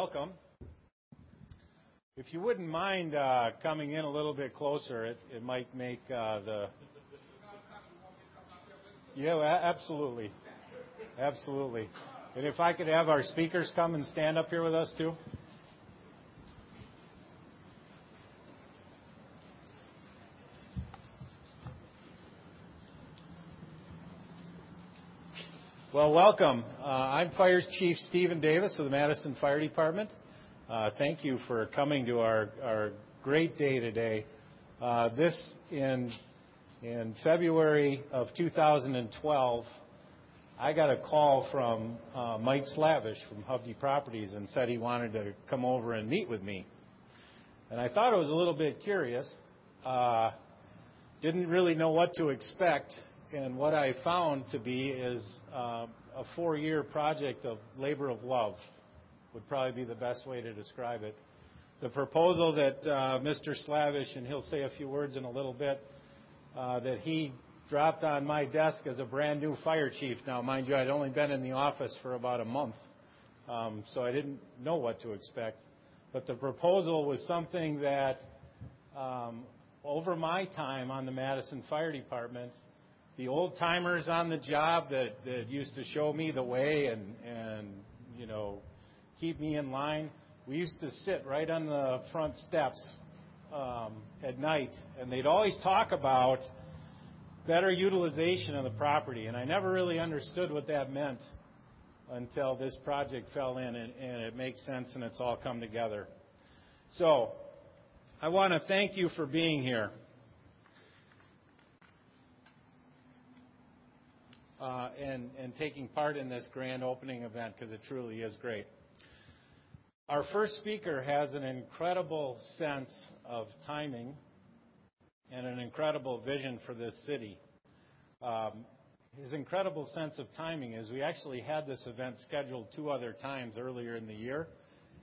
Welcome. If you wouldn't mind uh, coming in a little bit closer, it might make uh, the Yeah, absolutely. Absolutely. And if I could have our speakers come and stand up here with us, too. Well, welcome. Uh, I'm Fire Chief Steven Davis of the Madison Fire Department. Uh, thank you for coming to our great day today. Uh, this, in February of 2012, I got a call from Mike Slavish from Hovde Properties and said he wanted to come over and meet with me. And I thought it was a little bit curious. Didn't really know what to expect, and what I found to be is uh, a four-year project of labor of love, would probably be the best way to describe it. The proposal that uh, Mr. Slavish, and he'll say a few words in a little bit, uh, that he dropped on my desk as a brand-new fire chief. Now, mind you, I'd only been in the office for about a month, um, so I didn't know what to expect. But the proposal was something that, um, over my time on the Madison Fire Department, the old-timers on the job that used to show me the way and and, you know, keep me in line, we used to sit right on the front steps um, at night, and they'd always talk about better utilization of the property. And I never really understood what that meant until this project fell in, and it makes sense, and it's all come together. So I want to thank you for being here Uh, and taking part in this grand opening event, because it truly is great. Our first speaker has an incredible sense of timing and an incredible vision for this city. Um, his incredible sense of timing is we actually had this event scheduled two other times earlier in the year,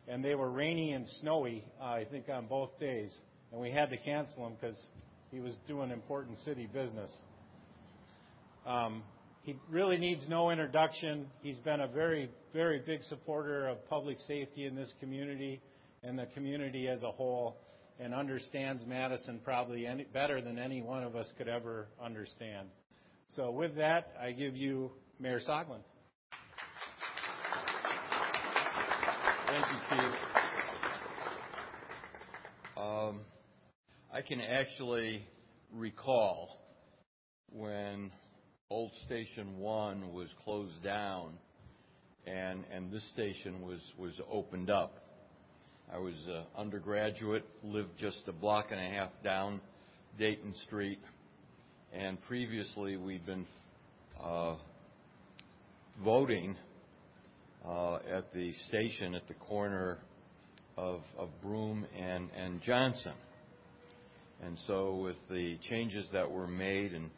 and they were rainy and snowy, I think, on both days. And we had to cancel them because he was doing important city business. Um, He really needs no introduction. He's been a very very big supporter of public safety in this community and the community as a whole, and understands Madison probably better than any one of us could ever understand. So with that, I give you Mayor Soglin. Thank you, Chief. Um, I can actually recall when old Station One was closed down and and this station was was opened up. I was an undergraduate, lived just a block and a half down Dayton Street, and previously, we'd been uh, voting uh, at the station at the corner of Broom and and Johnson. And so, with the changes that were made in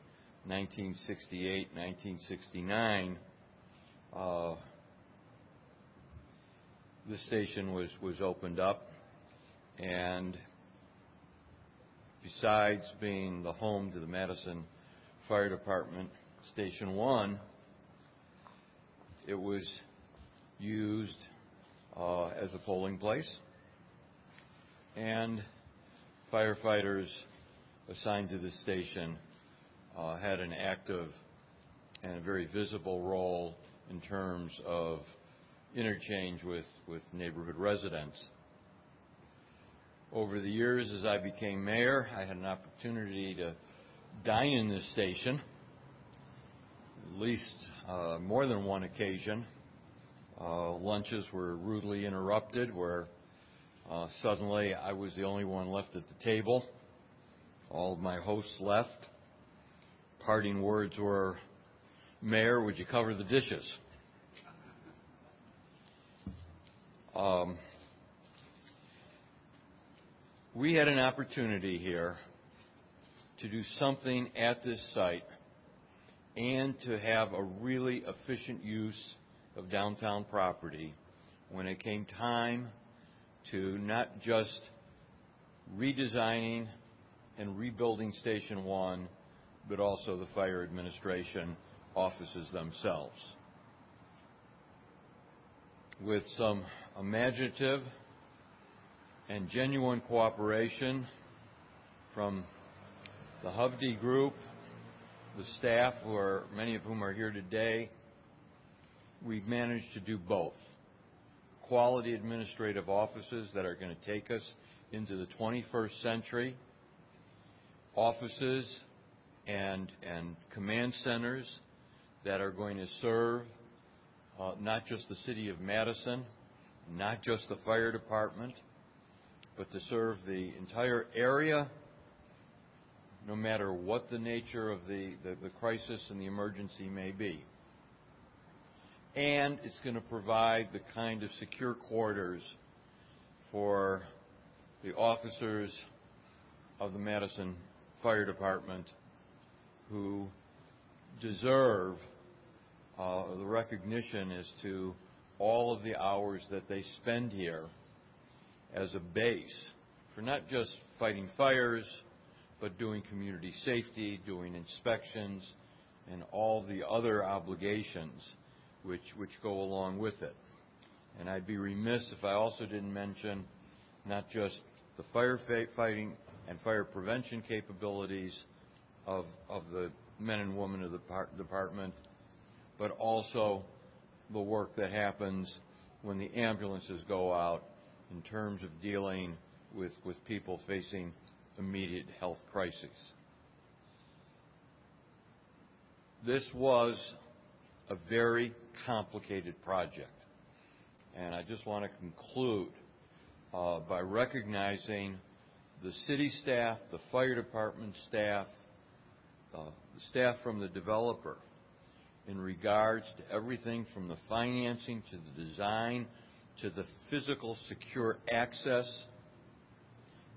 1968, 1969, uh, this station was opened up, and besides being the home to the Madison Fire Department, Station One, it was used uh, as a polling place, and firefighters assigned to the station Uh, had an active and a very visible role in terms of interchange with neighborhood residents. Over the years, as I became mayor, I had an opportunity to dine in this station at least uh, more than one occasion. Uh, lunches were rudely interrupted, where suddenly I was the only one left at the table. All of my hosts left. Parting words were, "Mayor, would you cover the dishes?" Um, we had an opportunity here to do something at this site and to have a really efficient use of downtown property when it came time to not just redesigning and rebuilding Station One, but also the fire administration offices themselves. With some imaginative, and genuine cooperation from the Hovde Group, the staff, many of whom are here today, we've managed to do both. Quality administrative offices that are going to take us into the 21st century, offices and command centers that are going to serve uh, not just the city of Madison, not just the fire department, but to serve the entire area, no matter what the nature of the crisis and the emergency may be. And it's going to provide the kind of secure quarters for the officers of the Madison Fire Department who deserve uh, the recognition as to all of the hours that they spend here as a base for not just fighting fires, but doing community safety, doing inspections, and all the other obligations which go along with it. And I'd be remiss if I also didn't mention not just the firefighting and fire prevention capabilities of the men and women of the department, but also the work that happens when the ambulances go out in terms of dealing with people facing immediate health crises. This was a very complicated project, and I just want to conclude uh, by recognizing the city staff, the fire department staff, Uh, staff from the developer in regards to everything from the financing to the design to the physical secure access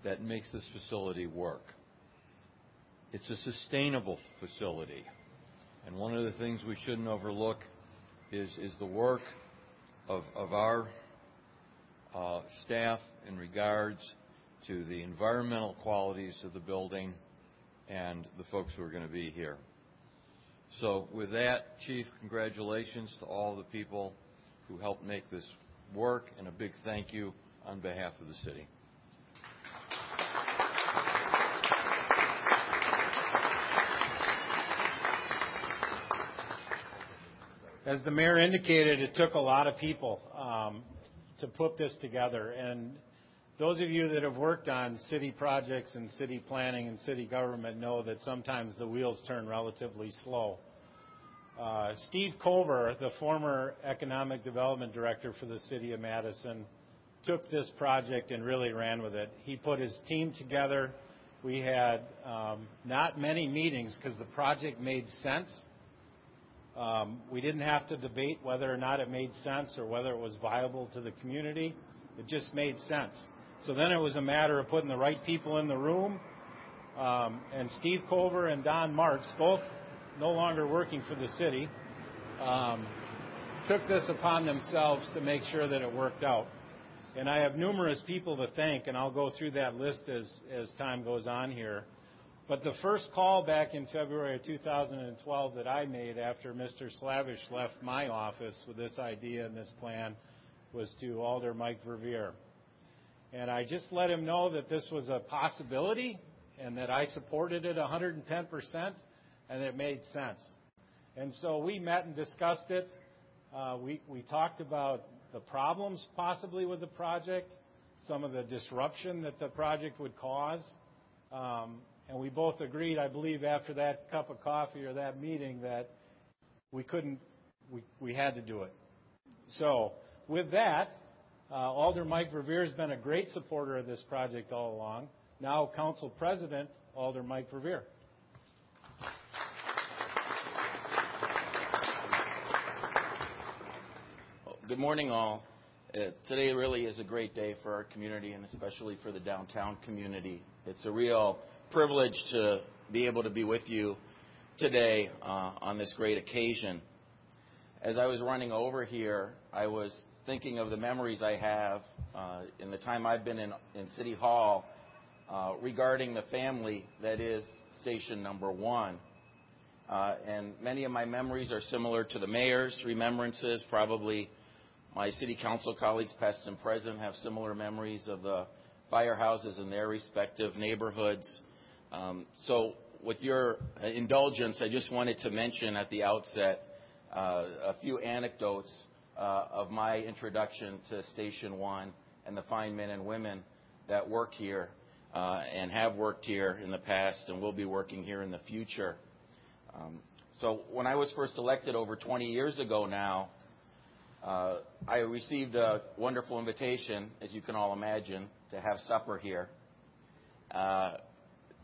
that makes this facility work. It's a sustainable facility, and one of the things we shouldn't overlook is the work of our uh, staff in regards to the environmental qualities of the building and the folks who are going to be here. So with that, Chief, congratulations to all the people who helped make this work, and a big thank you on behalf of the city. As the mayor indicated, it took a lot of people um, to put this together. Those of you that have worked on city projects and city planning and city government know that sometimes the wheels turn relatively slow. Uh, Steve Cover, the former economic development director for the city of Madison, took this project and really ran with it. He put his team together. We had um, not many meetings because the project made sense. Um, we didn't have to debate whether or not it made sense or whether it was viable to the community. It just made sense. So then it was a matter of putting the right people in the room. Um, and Steve Cover and Don Marks, both no longer working for the city, took this upon themselves to make sure that it worked out. And I have numerous people to thank, and I'll go through that list as time goes on here. But the first call back in February of 2012 that I made after Mr. Slavish left my office with this idea and this plan was to Alder Mike Verveer. I just let him know that this was a possibility and that I supported it 110%, and it made sense. And so we met and discussed it. We talked about the problems possibly with the project, some of the disruption that the project would cause. Um, and we both agreed, I believe, after that cup of coffee or that meeting, that we couldn't, we, we had to do it. So with that, Uh, Alder Mike Verveer has been a great supporter of this project all along. Now Council President, Alder Mike Verveer. Good morning, all. Uh, today really is a great day for our community and especially for the downtown community. It's a real privilege to be able to be with you today uh, on this great occasion. As I was running over here, I was thinking of the memories I have in the time I've been in City Hall regarding the family that is station number one. Uh, and many of my memories are similar to the mayor's remembrances, probably My city council colleagues, past and present, have similar memories of the firehouses in their respective neighborhoods. Um, so, with your indulgence, I just wanted to mention at the outset uh, a few anecdotes uh, of my introduction to Station 1 and the fine men and women that work here uh, and have worked here in the past and will be working here in the future. Um, so, when I was first elected over 20 years ago now, uh, I received a wonderful invitation, as you can all imagine, to have supper here. Uh,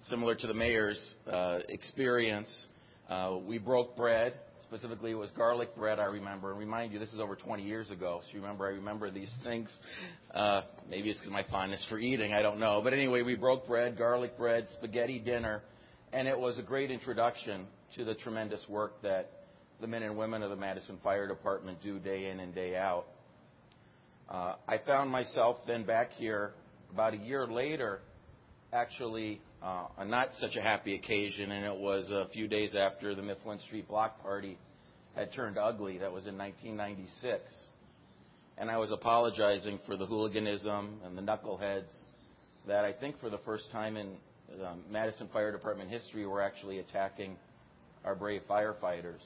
similar to the mayor's uh, experience, uh, we broke bread. Specifically, it was garlic bread, I remember. And remind you, this is over 20 years ago, so you remember, I remember these things. Uh, maybe it's because my fondness for eating, I don't know. But anyway, we broke bread, garlic bread, spaghetti dinner, and it was a great introduction to the tremendous work that the men and women of the Madison Fire Department do day in and day out. Uh, I found myself then back here about a year later, actually uh, on not such a happy occasion, and it was a few days after the Mifflin Street Block Party had turned ugly. That was in 1996. And I was apologizing for the hooliganism and the knuckleheads that I think for the first time in um, Madison Fire Department history were actually attacking our brave firefighters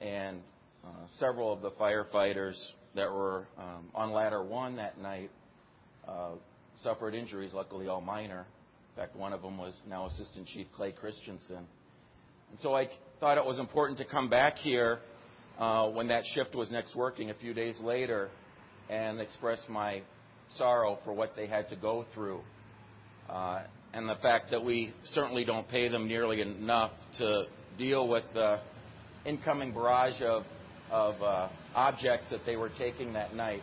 and uh, several of the firefighters that were um, on ladder one that night uh, suffered injuries, luckily all minor. Fact, one of them was now Assistant Chief Clay Christensen. And so I thought it was important to come back here uh, when that shift was next working a few days later and express my sorrow for what they had to go through. Uh, and the fact that we certainly don't pay them nearly enough to deal with the incoming barrage of, of uh, objects that they were taking that night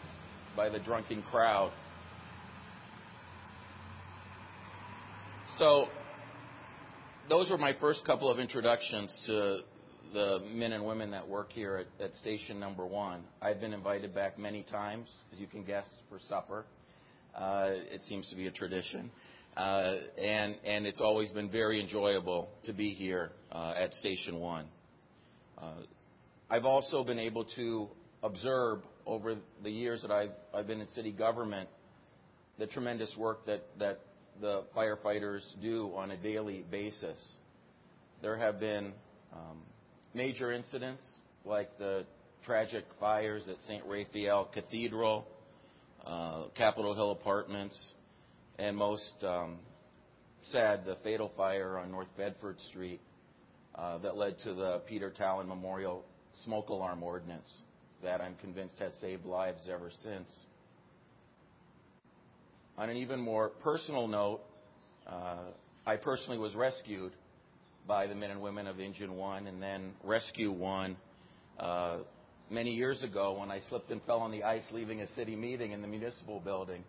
by the drunken crowd. So, those were my first couple of introductions to the men and women that work here at, at station number one. I've been invited back many times, as you can guess, for supper. Uh, it seems to be a tradition. Uh, and, and it's always been very enjoyable to be here uh, at Station 1. Uh, I've also been able to observe over the years that I've, I've been in city government the tremendous work that, that the firefighters do on a daily basis. There have been um, major incidents like the tragic fires at St. Raphael Cathedral, uh, Capitol Hill Apartments, and most um, sad, the fatal fire on North Bedford Street uh, that led to the Peter Talon Memorial Smoke Alarm Ordinance that I'm convinced has saved lives ever since. On an even more personal note, uh, I personally was rescued by the men and women of Engine 1 and then Rescue 1 uh, many years ago when I slipped and fell on the ice leaving a city meeting in the municipal building.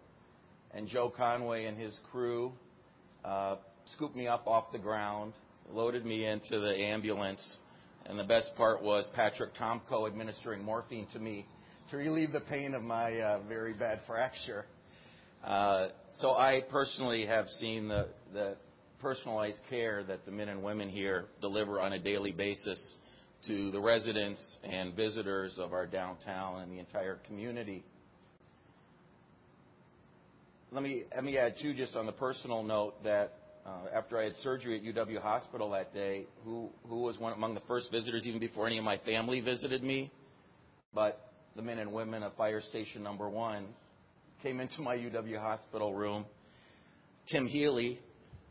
And Joe Conway and his crew uh, scooped me up off the ground, loaded me into the ambulance, and the best part was Patrick Tomko administering morphine to me to relieve the pain of my uh, very bad fracture. Uh, so I personally have seen the, personalized care that the men and women here deliver on a daily basis to the residents and visitors of our downtown and the entire community. Let me, let me add, too, just on the personal note, that uh, after I had surgery at UW Hospital that day, who, who was one among the first visitors, even before any of my family visited me, but the men and women of Fire Station Number One came into my UW Hospital room. Tim Healy,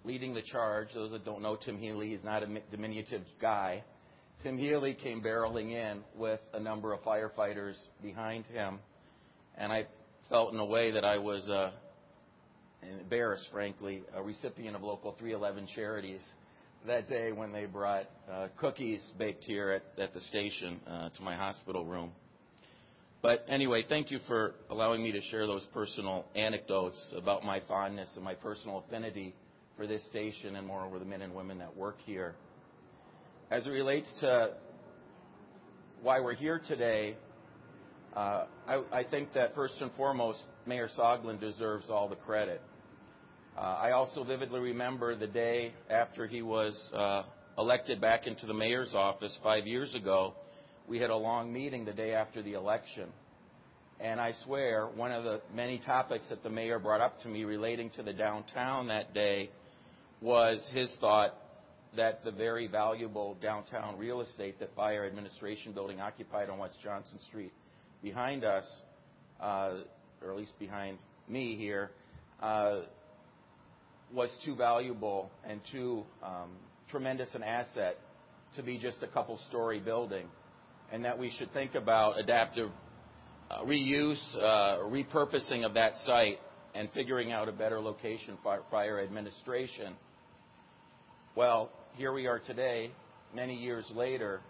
leading the charge. Those that don't know Tim Healy, he's not a diminutive guy. Tim Healy came barreling in with a number of firefighters behind him, and I felt in a way that I was uh, embarrassed, frankly, a recipient of Local 311 charities that day when they brought uh, cookies baked here at, at the station uh, to my hospital room. But anyway, thank you for allowing me to share those personal anecdotes about my fondness and my personal affinity for this station and moreover the men and women that work here. As it relates to why we're here today, uh, I, I think that first and foremost, Mayor Soglin deserves all the credit. Uh, I also vividly remember the day after he was uh, elected back into the mayor's office five years ago. We had a long meeting the day after the election. And I swear, one of the many topics that the mayor brought up to me relating to the downtown that day was his thought that the very valuable downtown real estate that Fire Administration Building occupied on West Johnson Street behind us, uh, or at least behind me here, uh, was too valuable and too um, tremendous an asset to be just a couple story building, and that we should think about adaptive uh, reuse, uh, repurposing of that site, and figuring out a better location for fire administration. Well, here we are today, many years later,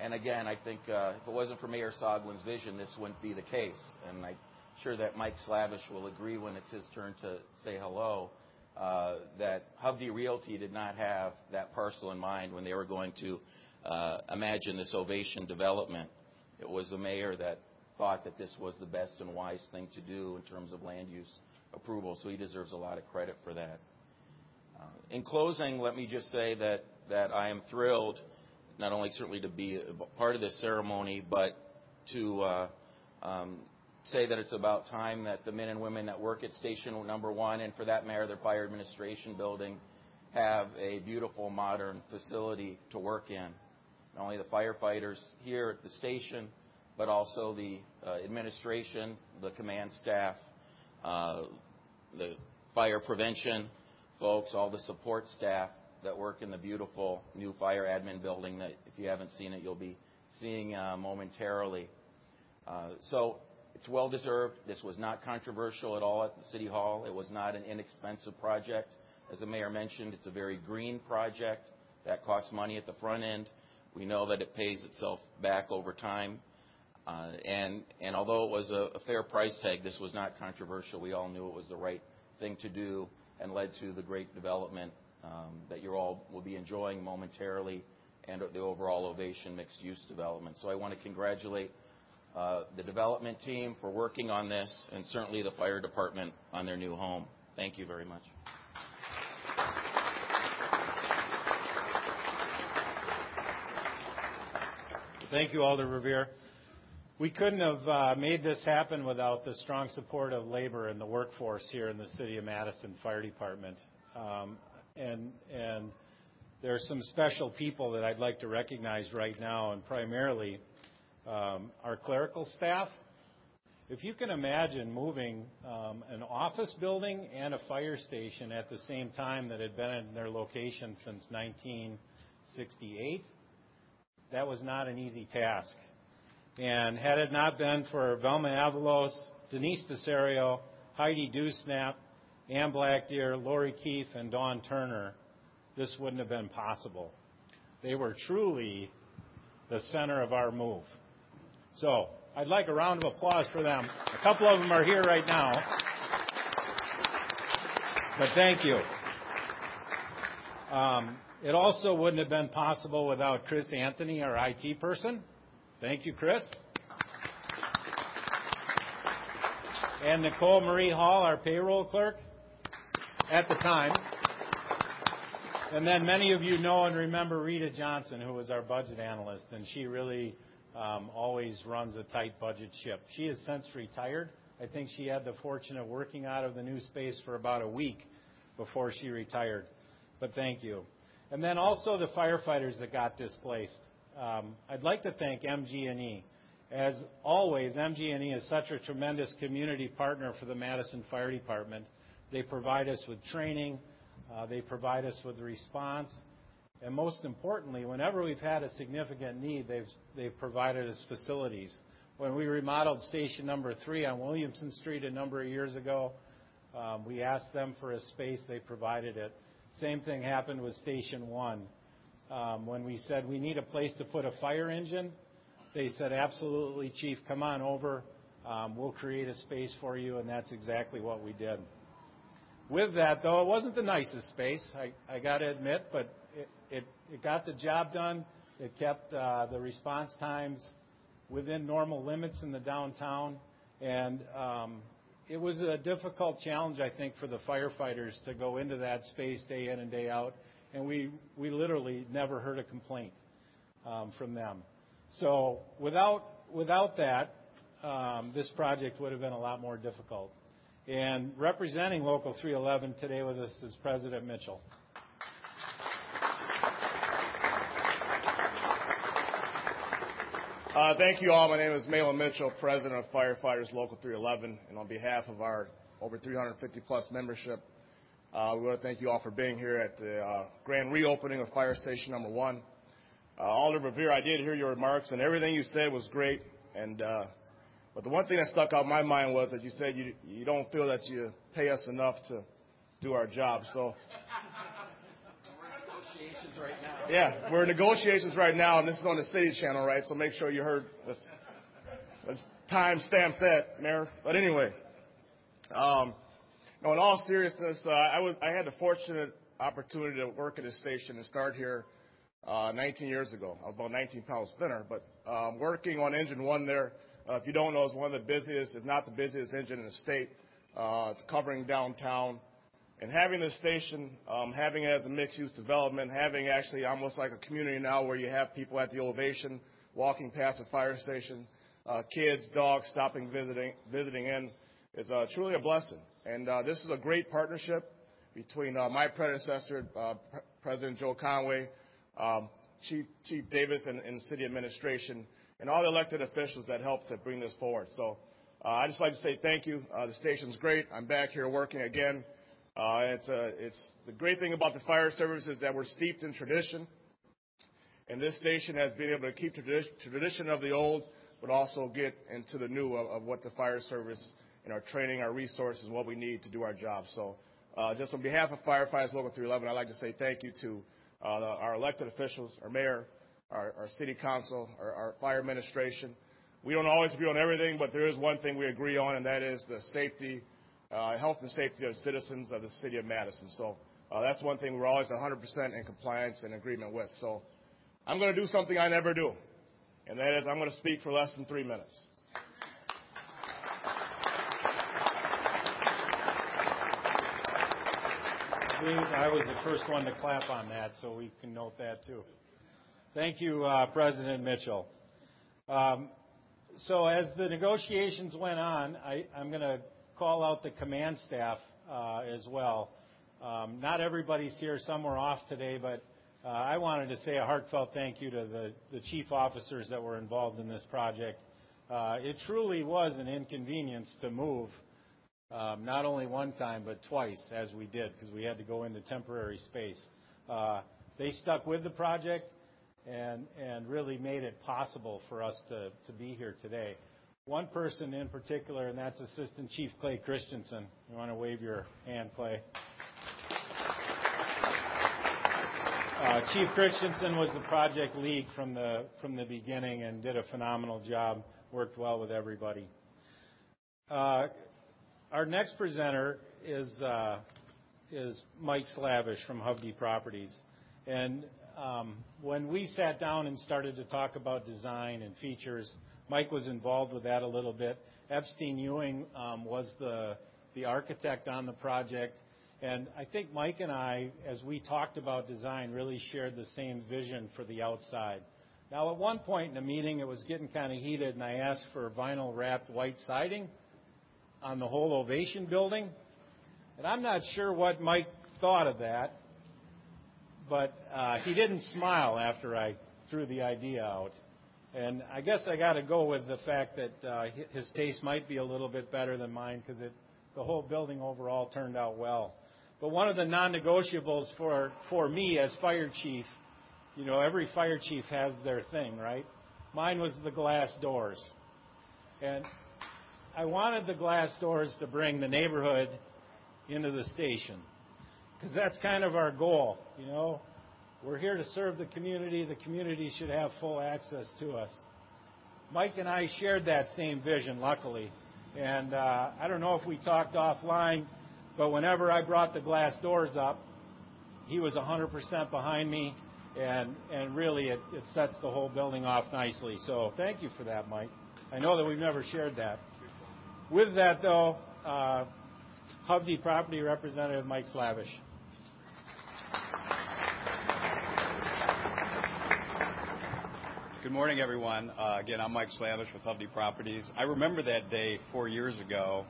and again, I think uh, if it wasn't for Mayor Soglin's vision, this wouldn't be the case. And I'm sure that Mike Slavish will agree when it's his turn to say hello. Uh, that Hovde Realty did not have that parcel in mind when they were going to uh, imagine this Ovation development. It was the mayor that thought that this was the best and wise thing to do in terms of land use approval, so he deserves a lot of credit for that. Uh, in closing, let me just say that, that I am thrilled not only certainly to be part of this ceremony, but to uh, um, say that it's about time that the men and women that work at Station Number One, and for that matter, the fire administration building, have a beautiful modern facility to work in. Not only the firefighters here at the station, but also the uh, administration, the command staff, uh, the fire prevention folks, all the support staff that work in the beautiful new fire admin building that if you haven't seen it, you'll be seeing uh, momentarily. So it's well deserved. This was not controversial at all at the City Hall. It was not an inexpensive project. As the mayor mentioned, it's a very green project that costs money at the front end. We know that it pays itself back over time. Uh, although it was a, fair price tag, this was not controversial. We all knew it was the right thing to do and led to the great development um, that you all will be enjoying momentarily and the overall Ovation mixed-use development. So I want to congratulate uh, the development team for working on this, and certainly the fire department on their new home. Thank you very much. Thank you, Alder Verveer. We couldn't have uh, made this happen without the strong support of labor and the workforce here in the City of Madison Fire Department. Um, and, there are some special people that I'd like to recognize right now, and primarily um, our clerical staff. If you can imagine moving um, an office building and a fire station at the same time that had been in their location since 1968, that was not an easy task. And had it not been for Velma Avalos, Denise Desario, Heidi Dewsnap, Ann Blackdeer, Lori Keefe, and Dawn Turner, this wouldn't have been possible. They were truly the center of our move. So I'd like a round of applause for them. A couple of them are here right now. But thank you. Um, it also wouldn't have been possible without Chris Anthony, our IT person. Thank you, Chris. And Nicole Marie Hall, our payroll clerk at the time. And then many of you know and remember Rita Johnson, who was our budget analyst, and she really um, always runs a tight budget ship. She has since retired. I think she had the fortune of working out of the new space for about a week before she retired. But thank you. And then also the firefighters that got displaced. Um, I'd like to thank MG&E. As always, MG&E is such a tremendous community partner for the Madison Fire Department. They provide us with training. Uh, they provide us with response. And most importantly, whenever we've had a significant need, they've, they've provided us facilities. When we remodeled station number three on Williamson Street a number of years ago, um, we asked them for a space, they provided it. Same thing happened with station one. Um, when we said we need a place to put a fire engine, they said, absolutely, chief, come on over. Um, we'll create a space for you, and that's exactly what we did. With that, though, it wasn't the nicest space, I, got to admit, but it got the job done. It kept uh, the response times within normal limits in the downtown. And um, it was a difficult challenge, I think, for the firefighters to go into that space day in and day out. And we, we literally never heard a complaint um, from them. So without, without that, um, this project would have been a lot more difficult. And representing Local 311 today with us is President Mitchell. Thank you all. My name is Mahlon Mitchell, President of Firefighters Local 311, and on behalf of our over 350 plus membership, uh, we want to thank you all for being here at the uh, grand reopening of Fire Station Number One. Uh, Alder Verveer, I did hear your remarks, and everything you said was great. And uh, but the one thing that stuck out in my mind was that you said you you don't feel that you pay us enough to do our job. Right now. yeah, we're in negotiations right now, and this is on the city channel, right? So make sure you heard. Let's, let's time stamp that, Mayor. But anyway, um, no, in all seriousness, uh, I was I had the fortunate opportunity to work at this station and start here uh, 19 years ago. I was about 19 pounds thinner, but um, working on engine one there. Uh, if you don't know, it's one of the busiest, if not the busiest engine in the state. Uh, it's covering downtown. And having this station, um, having it as a mixed-use development, having actually almost like a community now where you have people at the Ovation walking past the fire station, uh, kids, dogs stopping, visiting, visiting in, is uh, truly a blessing. And uh, this is a great partnership between uh, my predecessor, uh, Pre- President Joe Conway, um, Chief, Chief Davis, and, and city administration, and all the elected officials that helped to bring this forward. So uh, I just like to say thank you. Uh, the station's great. I'm back here working again. Uh, it's, uh, it's the great thing about the fire service is that we're steeped in tradition, and this station has been able to keep tradi- tradition of the old, but also get into the new of, what the fire service and our training, our resources, what we need to do our job. So, uh, just on behalf of firefighters local 311, I'd like to say thank you to our elected officials, our mayor, our, city council, our, fire administration. We don't always agree on everything, but there is one thing we agree on, and that is the safety health and safety of citizens of the city of Madison. So uh, that's one thing we're always 100% in compliance and agreement with. So I'm going to do something I never do, and that is I'm going to speak for less than three minutes. I was the first one to clap on that, so we can note that too. Thank you, uh, President Mitchell. Um, so as the negotiations went on, I, I'm going to call out the command staff uh, as well. Um, not everybody's here; some were off today, but uh, I wanted to say a heartfelt thank you to the, chief officers that were involved in this project. Uh, it truly was an inconvenience to move um, not only one time, but twice, as we did, because we had to go into temporary space. They stuck with the project and, and really made it possible for us to be here today. One person in particular, and that's Assistant Chief Clay Christensen. You want to wave your hand, Clay? Uh, Chief Christensen was the project lead from the from the beginning and did a phenomenal job. Worked well with everybody. Uh, our next presenter is uh, is Mike Slavish from Hovde Properties, and um, when we sat down and started to talk about design and features, Mike was involved with that a little bit. Eppstein Uhen um, was the the architect on the project, and I think Mike and I, as we talked about design, really shared the same vision for the outside. Now, at one point in the meeting, it was getting kind of heated, and I asked for vinyl wrapped white siding on the whole Ovation building. And I'm not sure what Mike thought of that, but uh, he didn't smile after I threw the idea out. And I guess I got to go with the fact that uh, his taste might be a little bit better than mine because the whole building overall turned out well. But one of the non-negotiables for for me as fire chief, you know, every fire chief has their thing, right? Mine was the glass doors, and I wanted the glass doors to bring the neighborhood into the station because that's kind of our goal, you know. We're here to serve the community. The community should have full access to us. Mike and I shared that same vision, luckily. And uh, I don't know if we talked offline, but whenever I brought the glass doors up, he was 100% behind me, and, and really it, it sets the whole building off nicely. So thank you for that, Mike. I know that we've never shared that. With that, though, uh, Hovde Property Representative Mike Slavish. Good morning, everyone. Uh, again, I'm Mike Slavish with Hovde Properties. I remember that day four years ago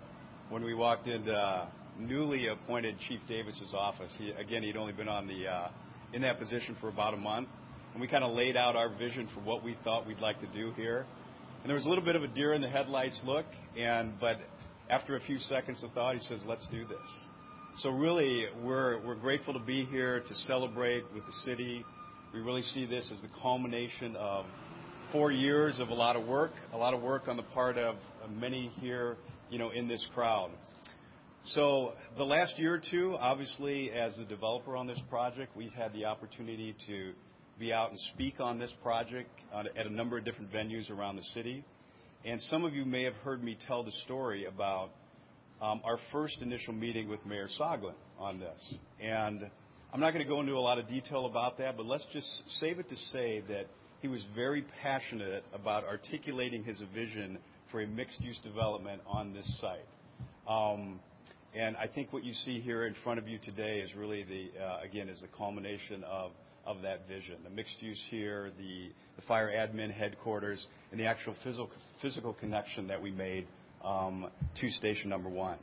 when we walked into uh, newly appointed Chief Davis's office. Again, he'd only been uh, in that position for about a month, and we kind of laid out our vision for what we thought we'd like to do here. And there was a little bit of a deer in the headlights look, but after a few seconds of thought, he says, "Let's do this." So really, we're grateful to be here to celebrate with the city. We really see this as the culmination of four years of a lot of work, a lot of work on the part of many here, you know, in this crowd. So the last year or two, obviously, as the developer on this project, we've had the opportunity to be out and speak on this project at a number of different venues around the city. And some of you may have heard me tell the story about um, our first initial meeting with Mayor Soglin on this. And I'm not going to go into a lot of detail about that, but let's just save it to say that he was very passionate about articulating his vision for a mixed-use development on this site. Um, and I think what you see here in front of you today is really the, uh, again, is the culmination of, that vision. The mixed use here, the, the fire admin headquarters, and the actual physical, physical connection that we made um, to station number one.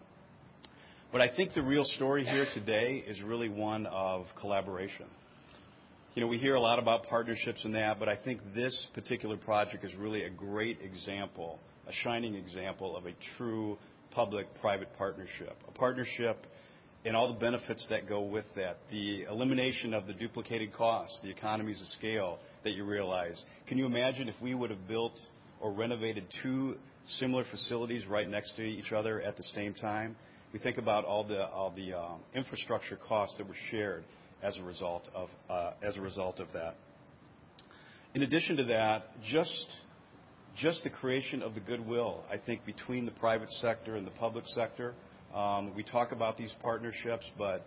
But I think the real story here today is really one of collaboration. You know, we hear a lot about partnerships and that, but I think this particular project is really a great example, a shining example of a true public-private partnership. A partnership and all the benefits that go with that. The elimination of the duplicated costs, the economies of scale that you realize. Can you imagine if we would have built or renovated two similar facilities right next to each other at the same time? We think about all the, um, infrastructure costs that were shared as a result of, uh, as a result of that. In addition to that, just, just the creation of the goodwill, I think, between the private sector and the public sector. Um, we talk about these partnerships, but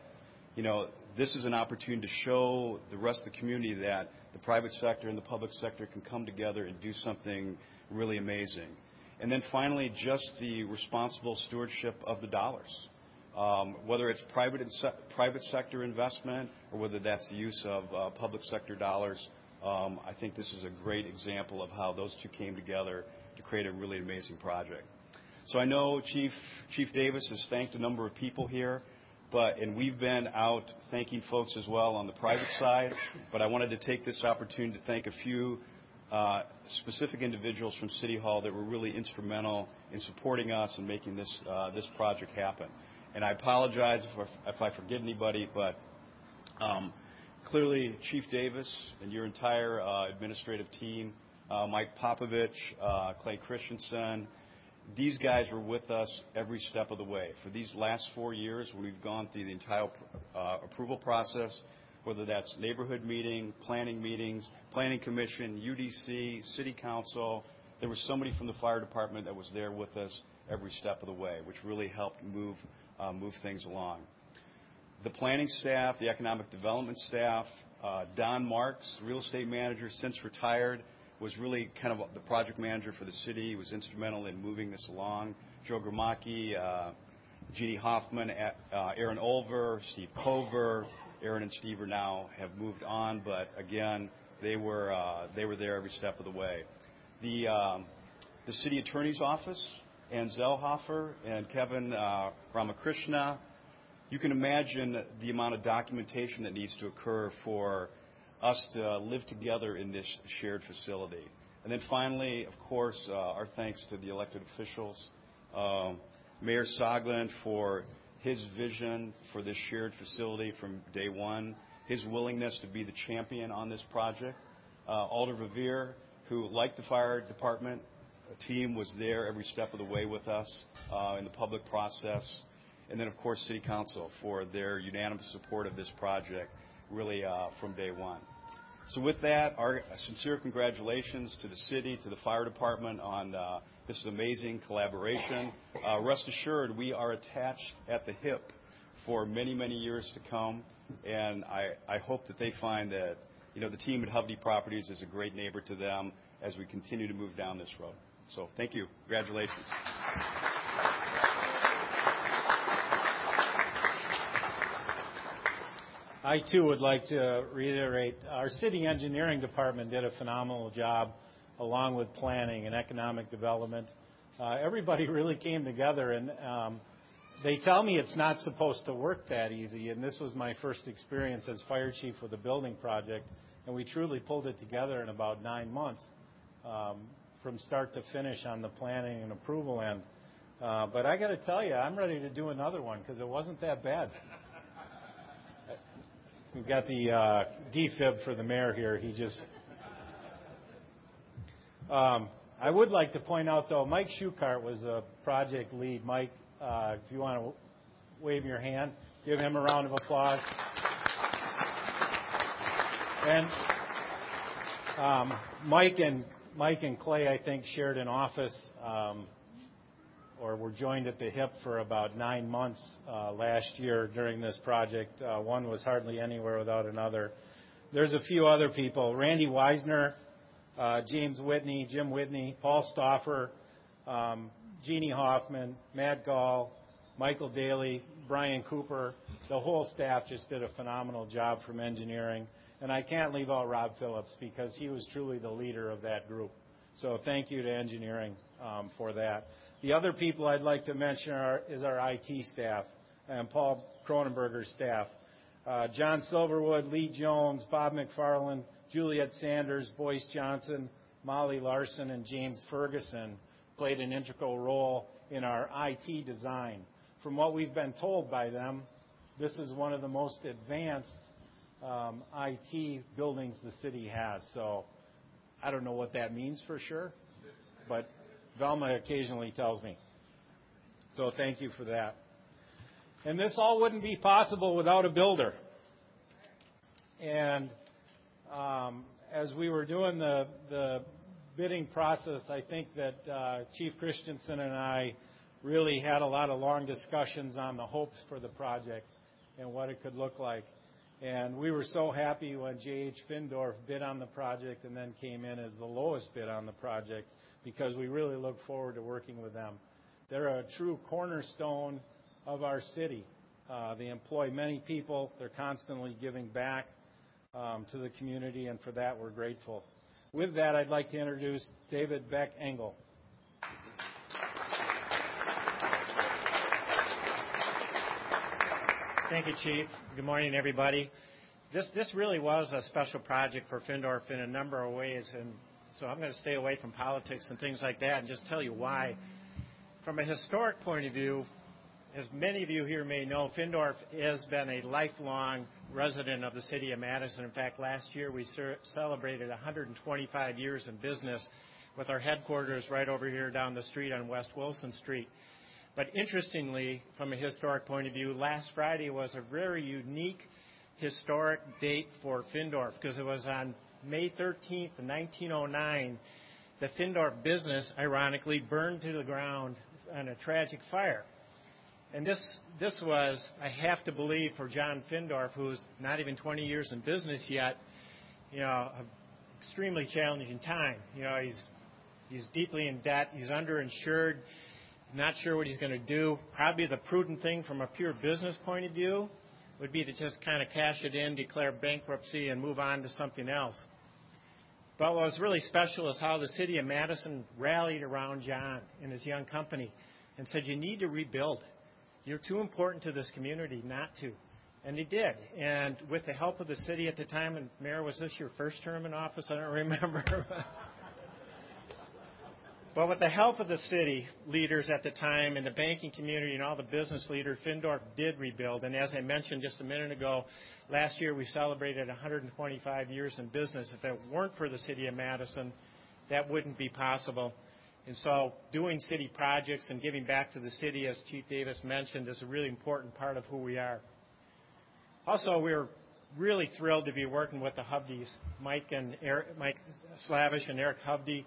you know, this is an opportunity to show the rest of the community that the private sector and the public sector can come together and do something really amazing. And then finally, just the responsible stewardship of the dollars. Um, whether it's private, se- private sector investment or whether that's the use of uh, public sector dollars, um, I think this is a great example of how those two came together to create a really amazing project. So I know Chief Chief Davis has thanked a number of people here, but and we've been out thanking folks as well on the private side. But I wanted to take this opportunity to thank a few uh, specific individuals from City Hall that were really instrumental in supporting us and making this uh, this project happen. And I apologize if, if I forget anybody, but um, clearly Chief Davis and your entire uh, administrative team, uh, Mike Popovich, uh, Clay Christensen, these guys were with us every step of the way. For these last four years, we've gone through the entire uh, approval process, whether that's neighborhood meeting, planning meetings, planning commission, UDC, city council. There was somebody from the fire department that was there with us every step of the way, which really helped move move things along. The planning staff, the economic development staff, uh, Don Marks, real estate manager, since retired, was really kind of the project manager for the city. He was instrumental in moving this along. Joe Gromacki, uh, Jeannie Hoffman, uh, Aaron Olver, Steve Cover, Aaron and Steve are now have moved on, but again, they were uh, they were there every step of the way. The um, the city attorney's office Ann Zellhofer and Kevin uh, Ramakrishna. You can imagine the amount of documentation that needs to occur for us to live together in this shared facility. And then finally, of course, uh, our thanks to the elected officials. Uh, Mayor Soglin for his vision for this shared facility from day one, his willingness to be the champion on this project. Uh, Alder Verveer, who, like the fire department, team was there every step of the way with us uh, in the public process. And then, of course, City Council for their unanimous support of this project really uh, from day one. So with that, our sincere congratulations to the city, to the fire department on uh, this amazing collaboration. Rest assured, we are attached at the hip for many, many years to come, and I, I hope that they find that you know the team at Hovde Properties is a great neighbor to them as we continue to move down this road. So thank you. Congratulations. I too would like to reiterate our city engineering department did a phenomenal job along with planning and economic development. Uh, everybody really came together, and um, they tell me it's not supposed to work that easy. And this was my first experience as fire chief with a building project, and we truly pulled it together in about nine months, um, from start to finish on the planning and approval end. Uh, but I got to tell you, I'm ready to do another one because it wasn't that bad. We've got the uh, defib for the mayor here. He just. Um, I would like to point out, though, Mike Schukart was a project lead. Mike, uh, if you want to wave your hand, give him a round of applause. And um, Mike and Mike and Clay, I think, shared an office um, or were joined at the hip for about nine months uh, last year during this project. Uh, one was hardly anywhere without another. There's a few other people. Randy Weisner, uh, James Whitney, Jim Whitney, Paul Stauffer, um, Jeannie Hoffman, Matt Gall, Michael Daly, Brian Cooper. The whole staff just did a phenomenal job from engineering. And I can't leave out Rob Phillips because he was truly the leader of that group. So thank you to engineering um, for that. The other people I'd like to mention are, is our IT staff and Paul Cronenberger's staff. Uh, John Silverwood, Lee Jones, Bob McFarland, Juliet Sanders, Boyce Johnson, Molly Larson, and James Ferguson played an integral role in our IT design. From what we've been told by them, this is one of the most advanced um, IT buildings the city has. So I don't know what that means for sure, but Velma occasionally tells me. So thank you for that. And this all wouldn't be possible without a builder. And um, as we were doing the, the bidding process, I think that uh, Chief Christensen and I really had a lot of long discussions on the hopes for the project and what it could look like. And we were so happy when J.H. Findorff bid on the project and then came in as the lowest bid on the project because we really look forward to working with them. They're a true cornerstone of our city. Uh, they employ many people. They're constantly giving back um, to the community, and for that we're grateful. With that, I'd like to introduce David Beck Thank you, Chief. Good morning, everybody. This this really was a special project for Findorff in a number of ways, and so I'm going to stay away from politics and things like that and just tell you why. From a historic point of view, as many of you here may know, Findorff has been a lifelong resident of the city of Madison. In fact, last year we celebrated 125 years in business with our headquarters right over here down the street on West Wilson Street. But interestingly, from a historic point of view, last Friday was a very unique historic date for Findorff because it was on May 13th, 1909, the Findorff business, ironically, burned to the ground in a tragic fire. And this, this was, I have to believe, for John Findorff, who's not even 20 years in business yet, you know, an extremely challenging time. You know, he's, he's deeply in debt, he's underinsured, not sure what he's going to do. Probably the prudent thing from a pure business point of view would be to just kind of cash it in, declare bankruptcy, and move on to something else. But what was really special is how the city of Madison rallied around John and his young company and said, You need to rebuild. You're too important to this community not to. And he did. And with the help of the city at the time, and Mayor, was this your first term in office? I don't remember. But with the help of the city leaders at the time and the banking community and all the business leaders, Findorff did rebuild. And as I mentioned just a minute ago, last year we celebrated 125 years in business. If it weren't for the city of Madison, that wouldn't be possible. And so doing city projects and giving back to the city, as Chief Davis mentioned, is a really important part of who we are. Also, we're really thrilled to be working with the Hovdes, Mike and Eric, Mike Slavish and Eric Hovde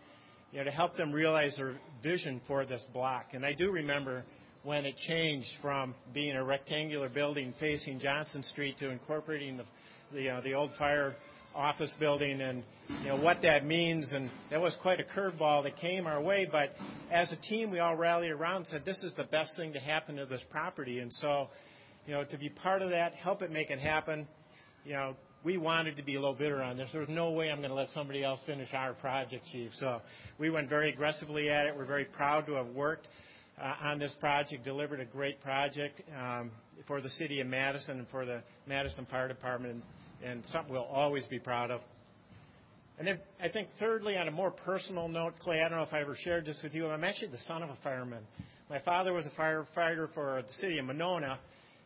you know, to help them realize their vision for this block. And I do remember when it changed from being a rectangular building facing Johnson Street to incorporating the the, uh, the old fire office building. And you know what that means and that was quite a curveball that came our way. But as a team we all rallied around and said this is the best thing to happen to this property. And so you know to be part of that help it make it happen you know we wanted to be a little bitter on this. There was no way I'm going to let somebody else finish our project, Chief. So we went very aggressively at it. We're very proud to have worked uh, on this project, delivered a great project um, for the city of Madison and for the Madison Fire Department, and, something we'll always be proud of. And then I think thirdly, on a more personal note, Clay, I don't know if I ever shared this with you. I'm actually the son of a fireman. My father was a firefighter for the city of Monona.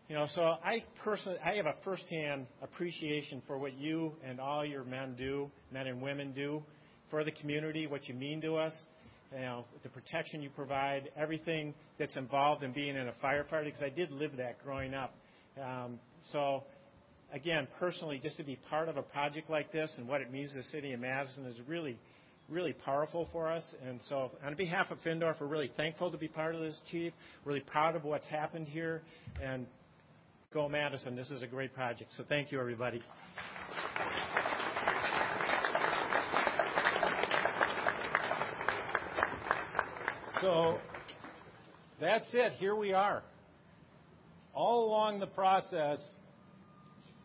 You know, so I personally, I have a firsthand appreciation for what you and all your men do, men and women do, for the community, what you mean to us, you know, the protection you provide, everything that's involved in being in a firefighter, because I did live that growing up. Um, so again, personally, just to be part of a project like this and what it means to the city of Madison is really, really powerful for us. And so, on behalf of Findorff, we're really thankful to be part of this, Chief. Really proud of what's happened here. And go Madison. This is a great project. So, thank you, everybody. So, that's it. Here we are. All along the process,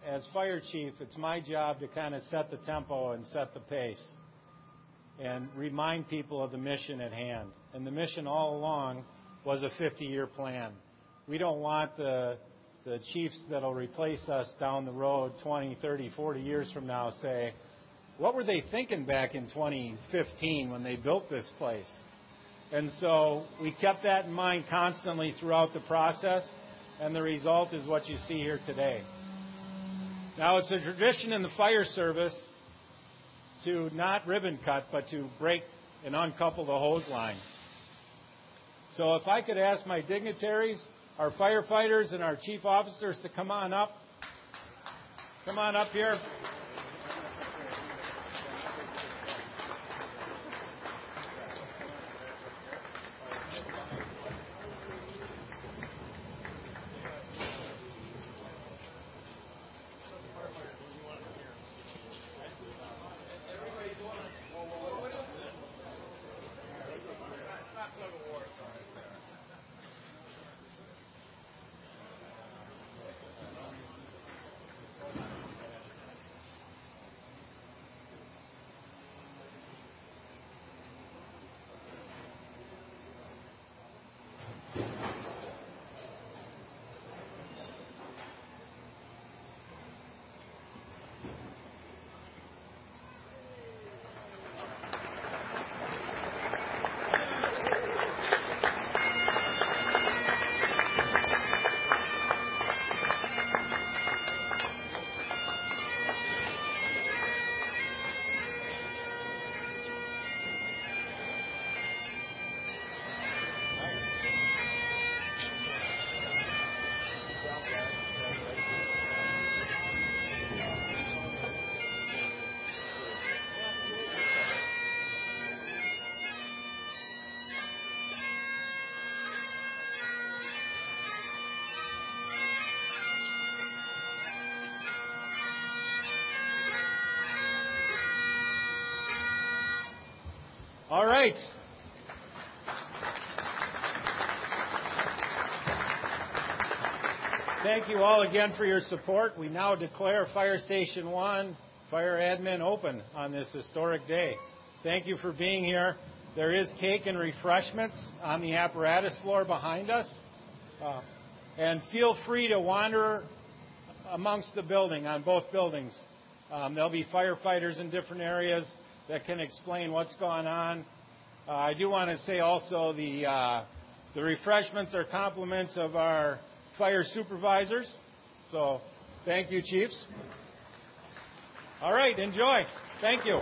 as fire chief, it's my job to kind of set the tempo and set the pace and remind people of the mission at hand. And the mission all along was a 50-year plan. We don't want the the chiefs that'll replace us down the road 20, 30, 40 years from now say, what were they thinking back in 2015 when they built this place? And so we kept that in mind constantly throughout the process, and the result is what you see here today. Now, it's a tradition in the fire service to not ribbon cut, but to break and uncouple the hose line. So, if I could ask my dignitaries, our firefighters, and our chief officers to come on up. Come on up here. All right. Thank you all again for your support. We now declare Fire Station 1 Fire Admin open on this historic day. Thank you for being here. There is cake and refreshments on the apparatus floor behind us. Uh, and feel free to wander amongst the building, on both buildings. Um, there'll be firefighters in different areas that can explain what's going on. Uh, I do want to say also the uh, the refreshments are compliments of our fire supervisors. So thank you, chiefs. All right, enjoy. Thank you.